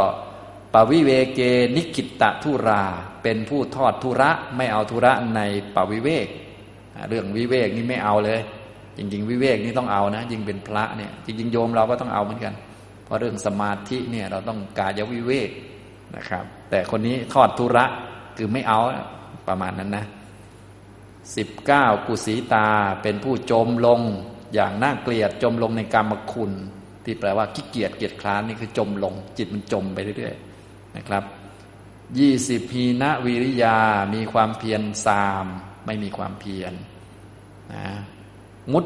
ปวิเวเกนิกิตตะทุรา เป็นผู้ทอดทุระไม่เอาทุระในปวิเวก เรื่องวิเวกนี่ไม่เอาเลย จริง ๆ วิเวกนี่ต้องเอานะยิ่งเป็นพระเนี่ยจริงๆโยมเราก็ต้องเอาเหมือนกัน เพราะเรื่องสมาธิเนี่ยเราต้องกายวิเวกนะครับ แต่คนนี้ทอดทุระคือไม่เอาประมาณนั้นนะสิบเก้ากุศีตาเป็นผู้จมลงอย่างน่าเกลียดจมลงในกรรมคุณ ที่แปลว่าขี้เกียจเกียจคร้านนี่คือจมลง จิตมันจมไปเรื่อยๆ นะครับยี่สิบพีณวิริยา มีความเพียรสาม ไม่มีความเพียรนะมุด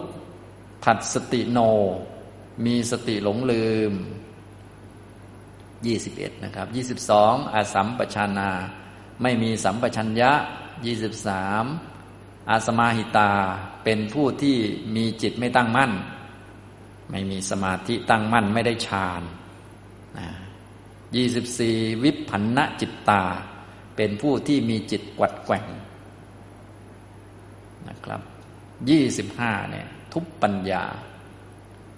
ผัดสติโน มีสติหลงลืมยี่สิบเอ็ดนะครับยี่สิบสองอาสัมปชานา ไม่มีสัมปชัญญะยี่สิบสามอาสมาหิตาเป็นผู้ที่มีจิตไม่ตั้งมั่น ไม่มีสมาธิตั้งมั่นไม่ได้ฌานนะ ยี่สิบสี่วิพันณจิตตา เป็นผู้ที่มีจิตกวัดแกว่งนะครับยี่สิบห้าเนี่ยทุบปัญญา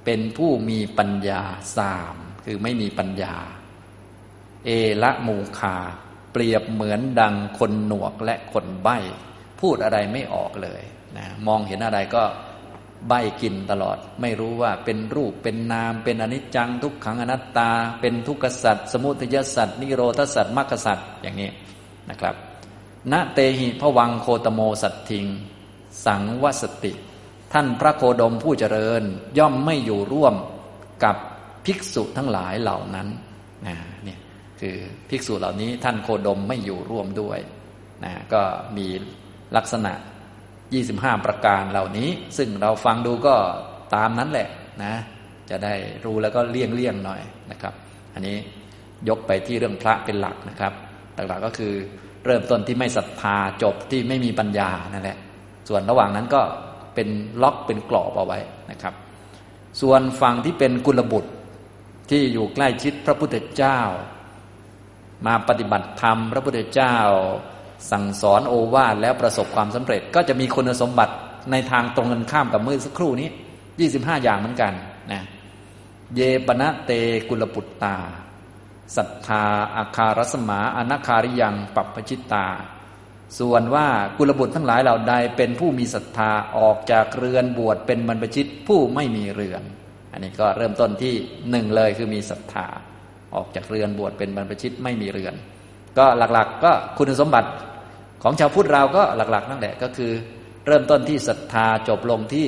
เป็นผู้มีปัญญาสามคือไม่มีปัญญา เอละมูคา เปรียบเหมือนดังคนหนวกและคนใบ้ พูดอะไรไม่ออกเลยนะมองเห็นอะไรก็ ใบกินตลอด ไม่รู้ว่าเป็นรูปเป็นนาม เป็นอนิจจัง ทุกขังอนัตตา เป็นทุกขสัตว์สมุทัยสัตว์นิโรธสัตว์มรรคสัตว์อย่างนี้นะครับณเตหิพวังโคตโมสัตทิง สังวสติ ท่านพระโคดมผู้เจริญ ย่อมไม่อยู่ร่วมกับภิกษุทั้งหลายเหล่านั้นนะเนี่ยคือภิกษุเหล่านี้ท่านโคดมไม่อยู่ร่วมด้วยนะก็มีลักษณะ 25 ประการเหล่านี้ ซึ่งเราฟังดูก็ตามนั้นแหละนะ จะได้รู้แล้วก็เลี่ยงเลี่ยงหน่อยนะครับ อันนี้ยกไปที่เรื่องพระเป็นหลักนะครับ หลักๆก็คือเริ่มต้นที่ไม่ศรัทธาจบที่ไม่มีปัญญานั่นแหละ ส่วนระหว่างนั้นก็เป็นล็อกเป็นกรอบเอาไว้นะครับ ส่วนฝั่งที่เป็นกุลบุตรที่อยู่ใกล้ชิดพระพุทธเจ้า มาปฏิบัติธรรม พระพุทธเจ้า สั่งสอนโอวาทแล้วประสบความสำเร็จ ก็จะมีคุณสมบัติในทางตรงกันข้ามกับมือสักครู่นี้ยี่สิบห้าอย่างเหมือนกันนะเยปณะเตกุลปุตตาศรัทธาอาคารสมาอนาคาริยังปัปปชิตตา ส่วนว่ากุลบุตรทั้งหลายเหล่าใดเป็นผู้มีศรัทธาออกจากเรือนบวชเป็นบรรพชิตผู้ไม่มีเรือน อันนี้ก็เริ่มต้นที่หนึ่งเลยคือมีศรัทธาออกจากเรือนบวชเป็นบรรพชิตไม่มีเรือน ก็หลักๆ ก็คุณสมบัติของชาวพุทธเราก็หลัก ๆ นั่นแหละก็คือ เริ่มต้นที่ศรัทธาจบลงที่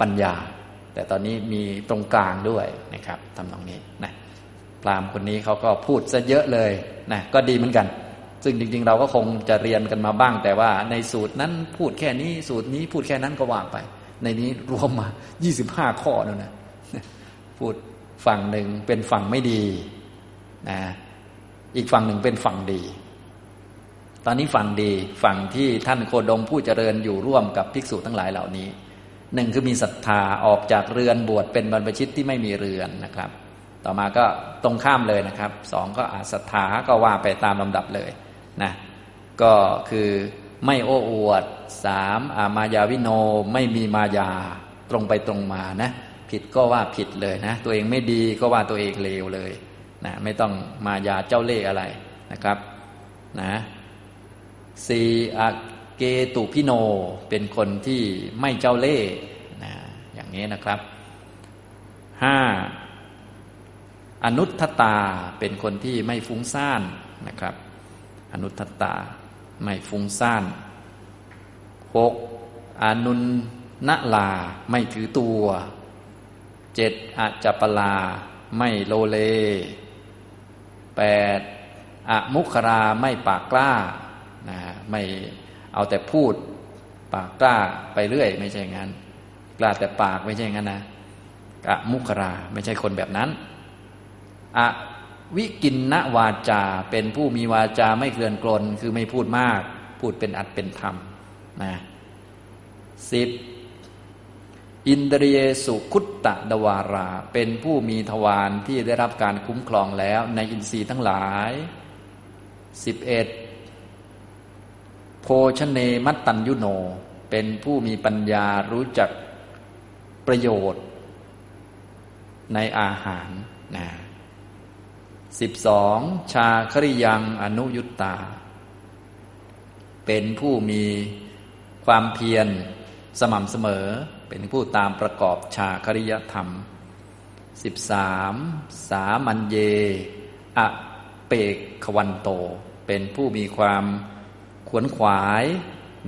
ปัญญา แต่ตอนนี้มีตรงกลางด้วยนะครับทำตรงนี้นะพรามคนนี้เขาก็พูดซะเยอะเลยนะก็ดีเหมือนกัน ซึ่งจริง ๆ เราก็คงจะเรียนกันมาบ้าง แต่ว่าในสูตรนั้นพูดแค่นี้สูตรนี้พูดแค่นั้นก็วางไป ในนี้รวมมา 25 ข้อนั่นนะพูดฝั่งหนึ่งเป็นฝั่งไม่ดีนะ อีกฝั่งหนึ่งเป็นฝั่งดี ตอนนี้ฝั่งดีฝั่งที่ท่านโคดมผู้เจริญอยู่ร่วมกับภิกษุทั้งหลายเหล่านี้หนึ่งคือมีศรัทธาออกจากเรือนบวชเป็นบรรพชิตที่ไม่มีเรือนนะครับ ต่อมาก็ตรงข้ามเลยนะครับสองก็อาศรัทธาก็ว่าไปตามลำดับเลยนะก็คือไม่โอ้อวดสามอามายาวิโนไม่มีมายาตรงไปตรงมานะ ผิดก็ว่าผิดเลยนะ ตัวเองไม่ดีก็ว่าตัวเองเลวเลย นะไม่ต้องมายาเจ้าเล่ห์อะไรนะครับนะสี่อเกตุพิโนเป็นคนที่ไม่เจ้าเล่ห์นะอย่างนี้นะครับห้าอนุทตาเป็นคนที่ไม่ฟุ้งซ่านนะครับ อนุทตาไม่ฟุ้งซ่านหกอนุนนลาไม่ถือตัวเจ็ดอาจปลา ไม่โลเล แปดอมุขราไม่ปากกล้านะไม่เอาแต่พูดปากกล้าไปเรื่อย ไม่ใช่งั้น กล้าแต่ปากไม่ใช่งั้นนะกะมุขราไม่ใช่คนแบบนั้นอะวิกินนวาจา เป็นผู้มีวาจาไม่เคลื่อนกลน คือไม่พูดมาก พูดเป็นอัดเป็นธรรมนะสิบ อินเดียสุคุตตะดวารา เป็นผู้มีทวารที่ได้รับการคุ้มครองแล้ว ในอินทรีย์ทั้งหลายสิบเอ็ดโภชเนมัตตัญยุโน เป็นผู้มีปัญญารู้จักประโยชน์ ในอาหารนะสิบสองชาคริยังอนุยุตตา เป็นผู้มีความเพียรสม่ำเสมอ เป็นผู้ตามประกอบชาคริยธรรม 13. สามัญเยอะเปกขวันโต เป็นผู้มีความขวนขวาย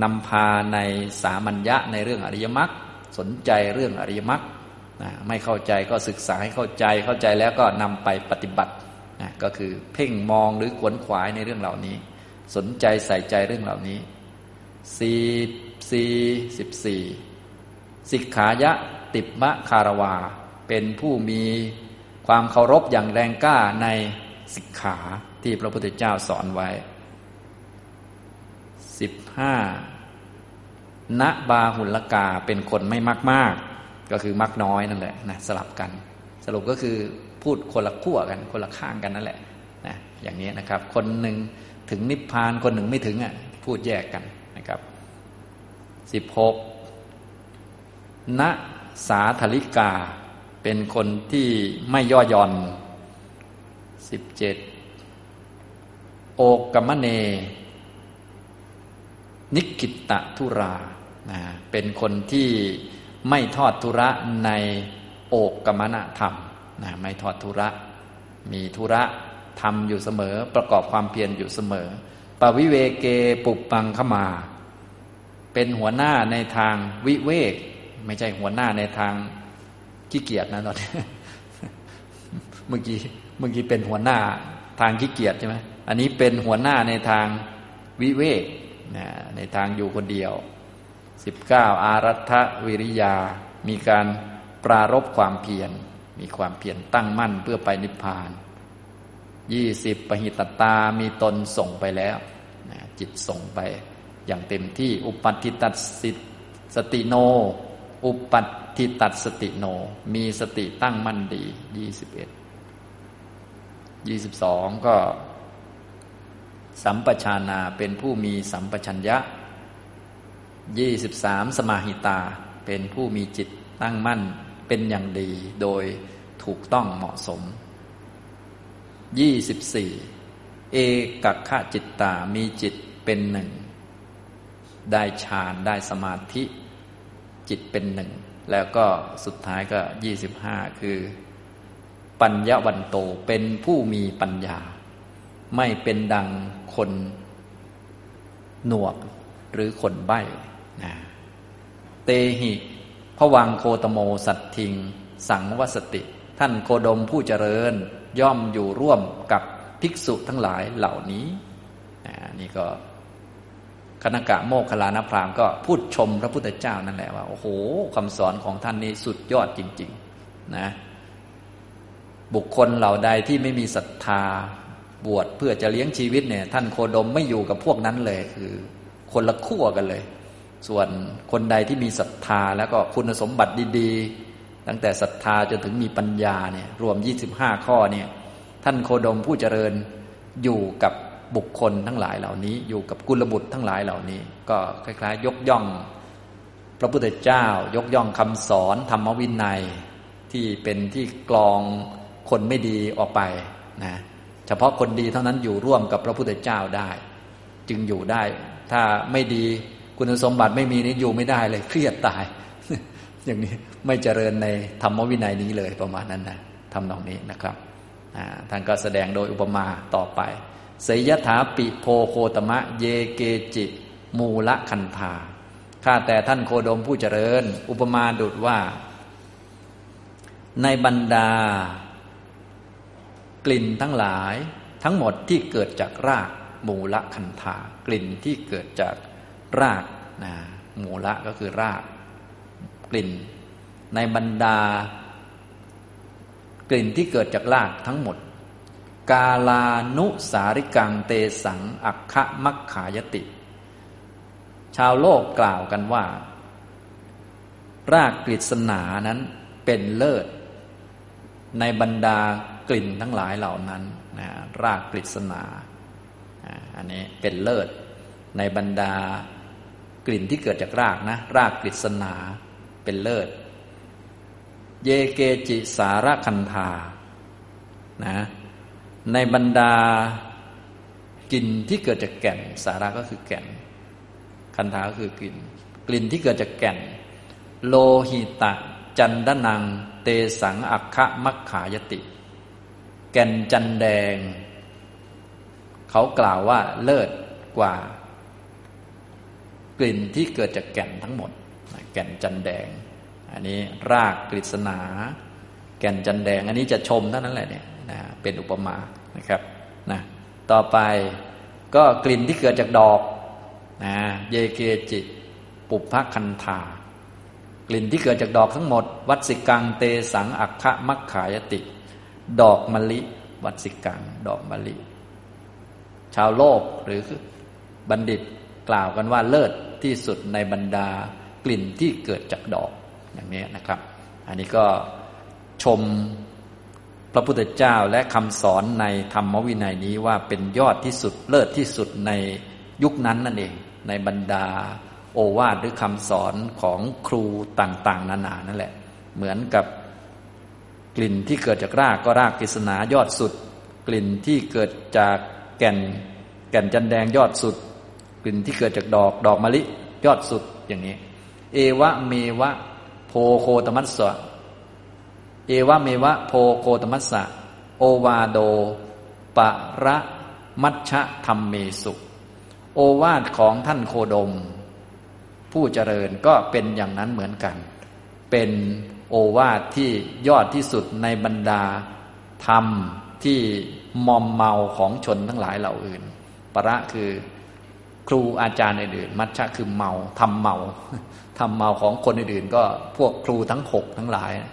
นำพาในสามัญญะในเรื่องอริยมรรคสนใจเรื่องอริยมรรคไม่เข้าใจก็ศึกษาให้เข้าใจเข้าใจแล้วก็นำไปปฏิบัตินะก็คือเพ่งมองหรือขวนขวายในเรื่องเหล่านี้ สนใจใส่ใจเรื่องเหล่านี้สี่สี่สิบสี่ สิกขายะติบมะคารวา เป็นผู้มีความเคารพอย่างแรงกล้าในสิกขาที่พระพุทธเจ้าสอนไว้สิบห้าณบาหุลกาเป็นคนไม่มากมากก็คือมักน้อยนั่นแหละนะสลับกัน สรุปก็คือพูดคนละขั้วกันคนละข้างกันนั่นแหละนะอย่างนี้นะครับ คนหนึ่งถึงนิพพานคนหนึ่งไม่ถึงอะพูดแยกกันนะครับสิบหก ณสาธลิกา เป็นคนที่ไม่ย่อหย่อนสิบเจ็ดโอกกมเน นิกิตตะทุรานะเป็นคนที่ไม่ทอดทุระในโอกกมณธรรมนะไม่ทอดทุระ มีทุระทำอยู่เสมอ ประกอบความเพียรอยู่เสมอ ปวิเวเกปุปปังขมา เป็นหัวหน้าในทางวิเวก ไม่ใช่หัวหน้าในทางขี้เกียจนะตอนนี้เมื่อกี้เมื่อกี้เป็นหัวหน้าทางขี้เกียจใช่ไหมอันนี้เป็นหัวหน้าในทางวิเวกนะในทางอยู่คนเดียวสิบเก้าอารัฐวิริยา มีการปรารบความเพียร มีความเพียรตั้งมั่นเพื่อไปนิพพานยี่สิบปหิตตา มีตนส่งไปแล้วนะจิตส่งไป อย่างเต็มที่ อุปัติตัดสิสติโน อุปัติตัดสติโน มีสติตั้งมั่นดียี่สิบเอ็ดยี่สิบสองก็ สัมปชานาเป็นผู้มีสัมปชัญญะยี่สิบสามสมาหิตาเป็นผู้มีจิตตั้งมั่นเป็นอย่างดีโดยถูกต้องเหมาะสมยี่สิบสี่เอกัคขจิตตามีจิตเป็นหนึ่ง ได้ฌานได้สมาธิ จิตเป็นหนึ่ง แล้วก็สุดท้ายก็ยี่สิบห้าคือ ปัญญาวันโตเป็นผู้มีปัญญา ไม่เป็นดังคนหนวกหรือคนใบ้นะเตหิพวังโคตโมสัตทิง สังวสติ ท่านโคดมผู้เจริญย่อมอยู่ร่วมกับภิกษุทั้งหลายเหล่านี้นี่ก็ คณกะโมคคลานพรามก็พูดชมพระพุทธเจ้านั่นแหละว่าโอ้โหคำสอนของท่านนี้สุดยอดจริง ๆ นะ บุคคลเหล่าใดที่ไม่มีศรัทธาบวชเพื่อจะเลี้ยงชีวิตเนี่ย ท่านโคดมไม่อยู่กับพวกนั้นเลยคือ คนละขั้วกันเลย ส่วนคนใดที่มีศรัทธาแล้วก็คุณสมบัติดีๆ ตั้งแต่ศรัทธาจนถึงมีปัญญาเนี่ย รวม 25 ข้อเนี่ย ท่านโคดมผู้เจริญอยู่กับ บุคคลทั้งหลายเหล่านี้ อยู่กับกุลบุตรทั้งหลายเหล่านี้ ก็คล้ายๆ ยกย่อง พระพุทธเจ้ายกย่องคำสอนธรรมวินัยที่เป็นที่กรองคนไม่ดีออกไปนะเฉพาะคนดีเท่านั้นอยู่ร่วมกับพระพุทธเจ้าได้ จึงอยู่ได้ ถ้าไม่ดีคุณสมบัติไม่มีนี่อยู่ไม่ได้เลยเครียดตาย อย่างนี้ไม่เจริญในธรรมวินัยนี้เลยประมาณนั้นนะทำนองนี้นะครับท่านก็แสดงโดยอุปมาต่อไป เสยถาปิโพโคตมะ เยเกจิ มูละคันธาข้าแต่ท่านโคดมผู้เจริญ อุปมาดุดว่า ในบรรดา กลิ่นทั้งหลาย ทั้งหมดที่เกิดจากรากมูละคันธากลิ่นที่เกิดจากรากนะมูละก็คือรากกลิ่น ในบรรดากลิ่นที่เกิดจากรากทั้งหมด กาลานุสาริกังเตสัง อักขะมักขายติ ชาวโลกกล่าวกันว่า รากกฤษณานั้นเป็นเลิศ ในบรรดากลิ่นทั้งหลายเหล่านั้นนะรากกฤษณาอันนี้เป็นเลิศ ในบรรดากลิ่นที่เกิดจากรากนะ รากกฤษณาเป็นเลิศ เยเกจิสารคันธานะ ในบรรดากลิ่นที่เกิดจากแก่น สาระก็คือแก่น คันธาก็คือกลิ่น กลิ่นที่เกิดจากแก่น โลหิตะ จันดนัง เตสังอัคคะมัคขายติ แก่นจันแดง เขากล่าวว่าเลิศกว่า กลิ่นที่เกิดจากแก่นทั้งหมด แก่นจันแดง อันนี้รากกฤษณา แก่นจันแดง อันนี้จะชมเท่านั้นแหละเนี่ยนะเป็นอุปมา นะครับนะต่อไปก็กลิ่นที่เกิดจากดอกนะเยเกจิปุพพคันธากลิ่นที่เกิดจากดอกทั้งหมด วัดสิกังเตสังอัคคะมัคขายติ ดอกมะลิ วัดสิกัง ดอกมะลิ ชาวโลกหรือบัณฑิตกล่าวกันว่าเลิศที่สุดในบรรดากลิ่นที่เกิดจากดอกอย่างนี้นะครับ อันนี้ก็ชม พระพุทธเจ้าและคำสอนในธรรมวินัยนี้ว่าเป็นยอดที่สุดเลิศที่สุดในยุคนั้นนั่นเอง ในบรรดา โอวาทหรือคำสอนของครูต่างๆ นานานั่นแหละ เหมือนกับกลิ่นที่เกิดจากรากก็รากกฤษณายอดสุด กลิ่นที่เกิดจากแก่น แก่นจันแดงยอดสุด กลิ่นที่เกิดจากดอกดอกมะลิยอดสุดอย่างนี้ เอวะเมวะโพโคตมัสสะ เอวะเมวะโพโคตมัสสะ โอวาโด ปะระมัชชะธรรมเมสุ โอวาทของท่านโคดม ผู้เจริญก็เป็นอย่างนั้นเหมือนกัน เป็นโอวาทที่ยอดที่สุดในบรรดา ธรรมที่มอมเมาของชนทั้งหลายเหล่าอื่น ประคือครูอาจารย์อื่นมัชชะคือเมาทำเมาทำเมาของคนอื่นก็พวกครูทั้งหกทั้งหลายนะ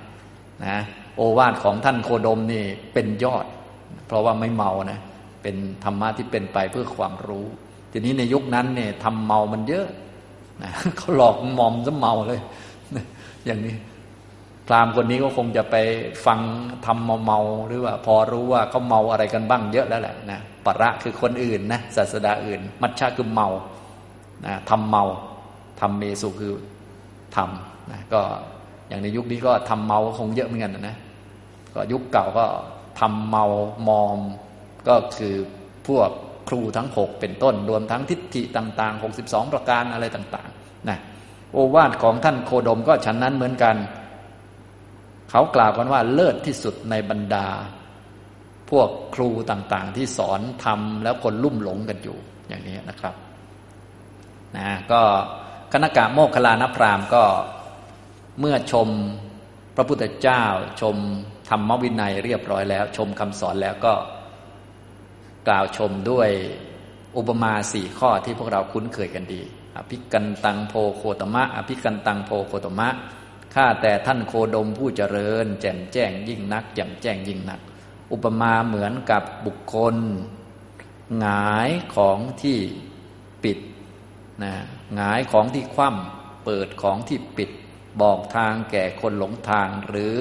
โอวาทของท่านโคดมนี่เป็นยอด เพราะว่าไม่เมานะเป็นธรรมะที่เป็นไปเพื่อความรู้ ทีนี้ในยุคนั้นเนี่ยทำเมามันเยอะนะเขาหลอกมอมซะเมาเลย อย่างนี้พราหมณ์คนนี้ก็คงจะไปฟังทำเมาเมาหรือว่าพอรู้ว่าเขาเมาอะไรกันบ้างเยอะแล้วแหละนะประคือคนอื่นนะศาสดาอื่น มัชชาคือเมานะทำเมาทำเมสุคือทำนะก็ อย่างในยุคนี้ก็ทำเมาคงเยอะเหมือนกันนะก็ยุคเก่าก็ทำเมามอม ก็คือพวกครูทั้งหกเป็นต้น รวมทั้งทิฏฐิต่างๆหกสิบสองประการอะไรต่างๆนะโอวาทของท่านโคดมก็ฉันนั้นเหมือนกัน เขากล่าวกันว่าเลิศที่สุดในบรรดา พวกครูต่างๆ ที่สอนทำแล้วคนลุ่มหลงกันอยู่อย่างนี้นะครับนะก็คณะกะโมคลานพรามก็ เมื่อชมพระพุทธเจ้า ชมธรรมวินัยเรียบร้อยแล้ว ชมคำสอนแล้วก็กล่าวชมด้วยอุปมาสี่ข้อที่พวกเราคุ้นเคยกันดี อภิกันตังโพโคตมะ อภิกันตังโพโคตมะ ข้าแต่ท่านโคดมผู้เจริญ แจ่มแจ้งยิ่งนักแจ่มแจ้งยิ่งนัก อุปมาเหมือนกับบุคคลหงายของที่ปิดนะหงายของที่คว่ำเปิดของที่ปิด บอกทางแก่คนหลงทางหรือ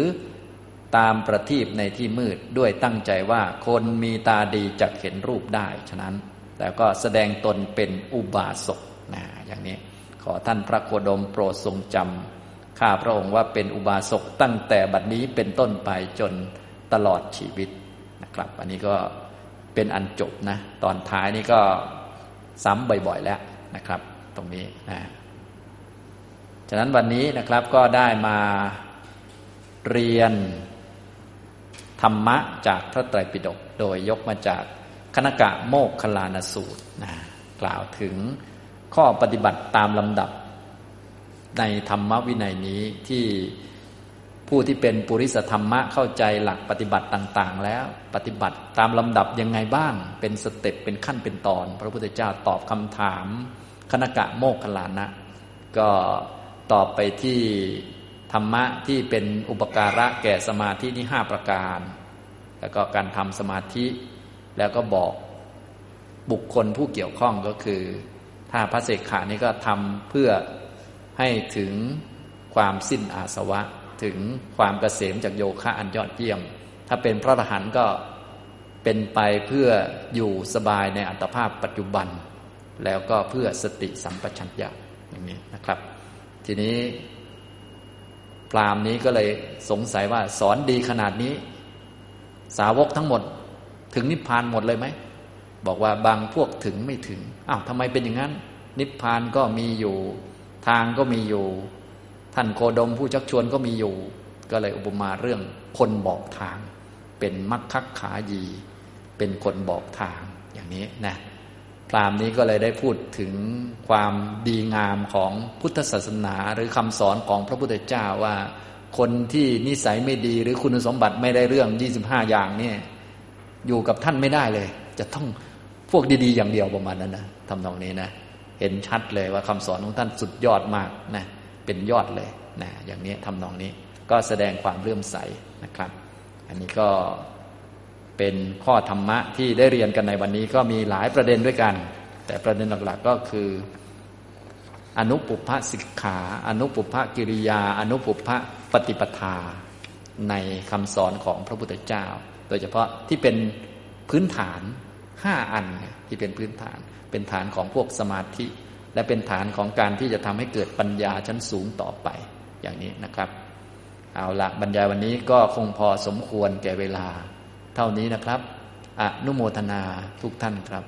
ตามประทีปในที่มืดด้วยตั้งใจว่าคนมีตาดีจะเห็นรูปได้ ฉะนั้น แต่ก็แสดงตนเป็นอุบาสกนะอย่างนี้ ขอท่านพระโคดมโปรดทรงจำข้าพระองค์ว่าเป็นอุบาสกตั้งแต่บัดนี้เป็นต้นไปจนตลอดชีวิตนะครับ อันนี้ก็เป็นอันจบนะ ตอนท้ายนี้ก็ซ้ำบ่อยๆแล้วนะครับ ตรงนี้นะ ฉะนั้นวันนี้นะครับก็ได้มาเรียนธรรมะจากพระไตรปิฎกโดยยกมาจากคณกะโมกขลานสูตรนะกล่าวถึงข้อปฏิบัติตามลำดับในธรรมวินัยนี้ที่ผู้ที่เป็นปุริสธรรมะเข้าใจหลักปฏิบัติต่าง ๆ แล้วปฏิบัติตามลำดับยังไงบ้าง เป็นสเต็ปเป็นขั้นเป็นตอน พระพุทธเจ้าตอบคำถามคณกะโมกขลานะ ก็ ตอบไปที่ธรรมะที่เป็นอุปการะแก่สมาธินี่ห้าประการ แล้วก็การทำสมาธิ แล้วก็บอกบุคคลผู้เกี่ยวข้องก็คือ ถ้าพระเสกขานี่ก็ทำเพื่อให้ถึงความสิ้นอาสวะ ถึงความเกษมจากโยคะอันยอดเยี่ยม ถ้าเป็นพระอรหันต์ก็เป็นไปเพื่ออยู่สบายในอัตภาพปัจจุบัน แล้วก็เพื่อสติสัมปชัญญะอย่างนี้นะครับ ทีนี้พรามนี้ก็เลยสงสัยว่าสอนดีขนาดนี้ สาวกทั้งหมด ถึงนิพพานหมดเลยไหม บอกว่าบางพวกถึงไม่ถึงอ้าวทำไมเป็นอย่างนั้น นิพพานก็มีอยู่ ทางก็มีอยู่ ท่านโคดมผู้ชักชวนก็มีอยู่ ก็เลยอุปมาเรื่องคนบอกทาง เป็นมักคักขายี เป็นคนบอกทางอย่างนี้นะ พรามนี้ก็เลยได้พูดถึงความดีงามของพุทธศาสนาหรือคำสอนของพระพุทธเจ้าว่า คนที่นิสัยไม่ดีหรือคุณสมบัติไม่ได้เรื่อง 25 อย่างเนี่ยอยู่กับท่านไม่ได้เลย จะต้องพวกดีๆ อย่างเดียวประมาณนั้นนะทำตรงนี้นะ เห็นชัดเลยว่าคำสอนของท่านสุดยอดมากนะเป็นยอดเลยนะอย่างนี้ทำนองนี้ก็แสดงความเลื่อมใสนะครับ อันนี้ก็ เป็นข้อธรรมะที่ได้เรียนกันในวันนี้ก็มีหลายประเด็นด้วยกัน แต่ประเด็นหลักๆก็คือ อนุปุพะสิกขา อนุปุพะกิริยา อนุปุพะปฏิปทา ในคำสอนของพระพุทธเจ้า โดยเฉพาะที่เป็นพื้นฐานห้าอันที่เป็นพื้นฐาน เป็นฐานของพวกสมาธิ และเป็นฐานของการที่จะทำให้เกิดปัญญาชั้นสูงต่อไปอย่างนี้นะครับ เอาละบรรยายวันนี้ก็คงพอสมควรแก่เวลา เท่านี้นะครับอนุโมทนาทุกท่านครับ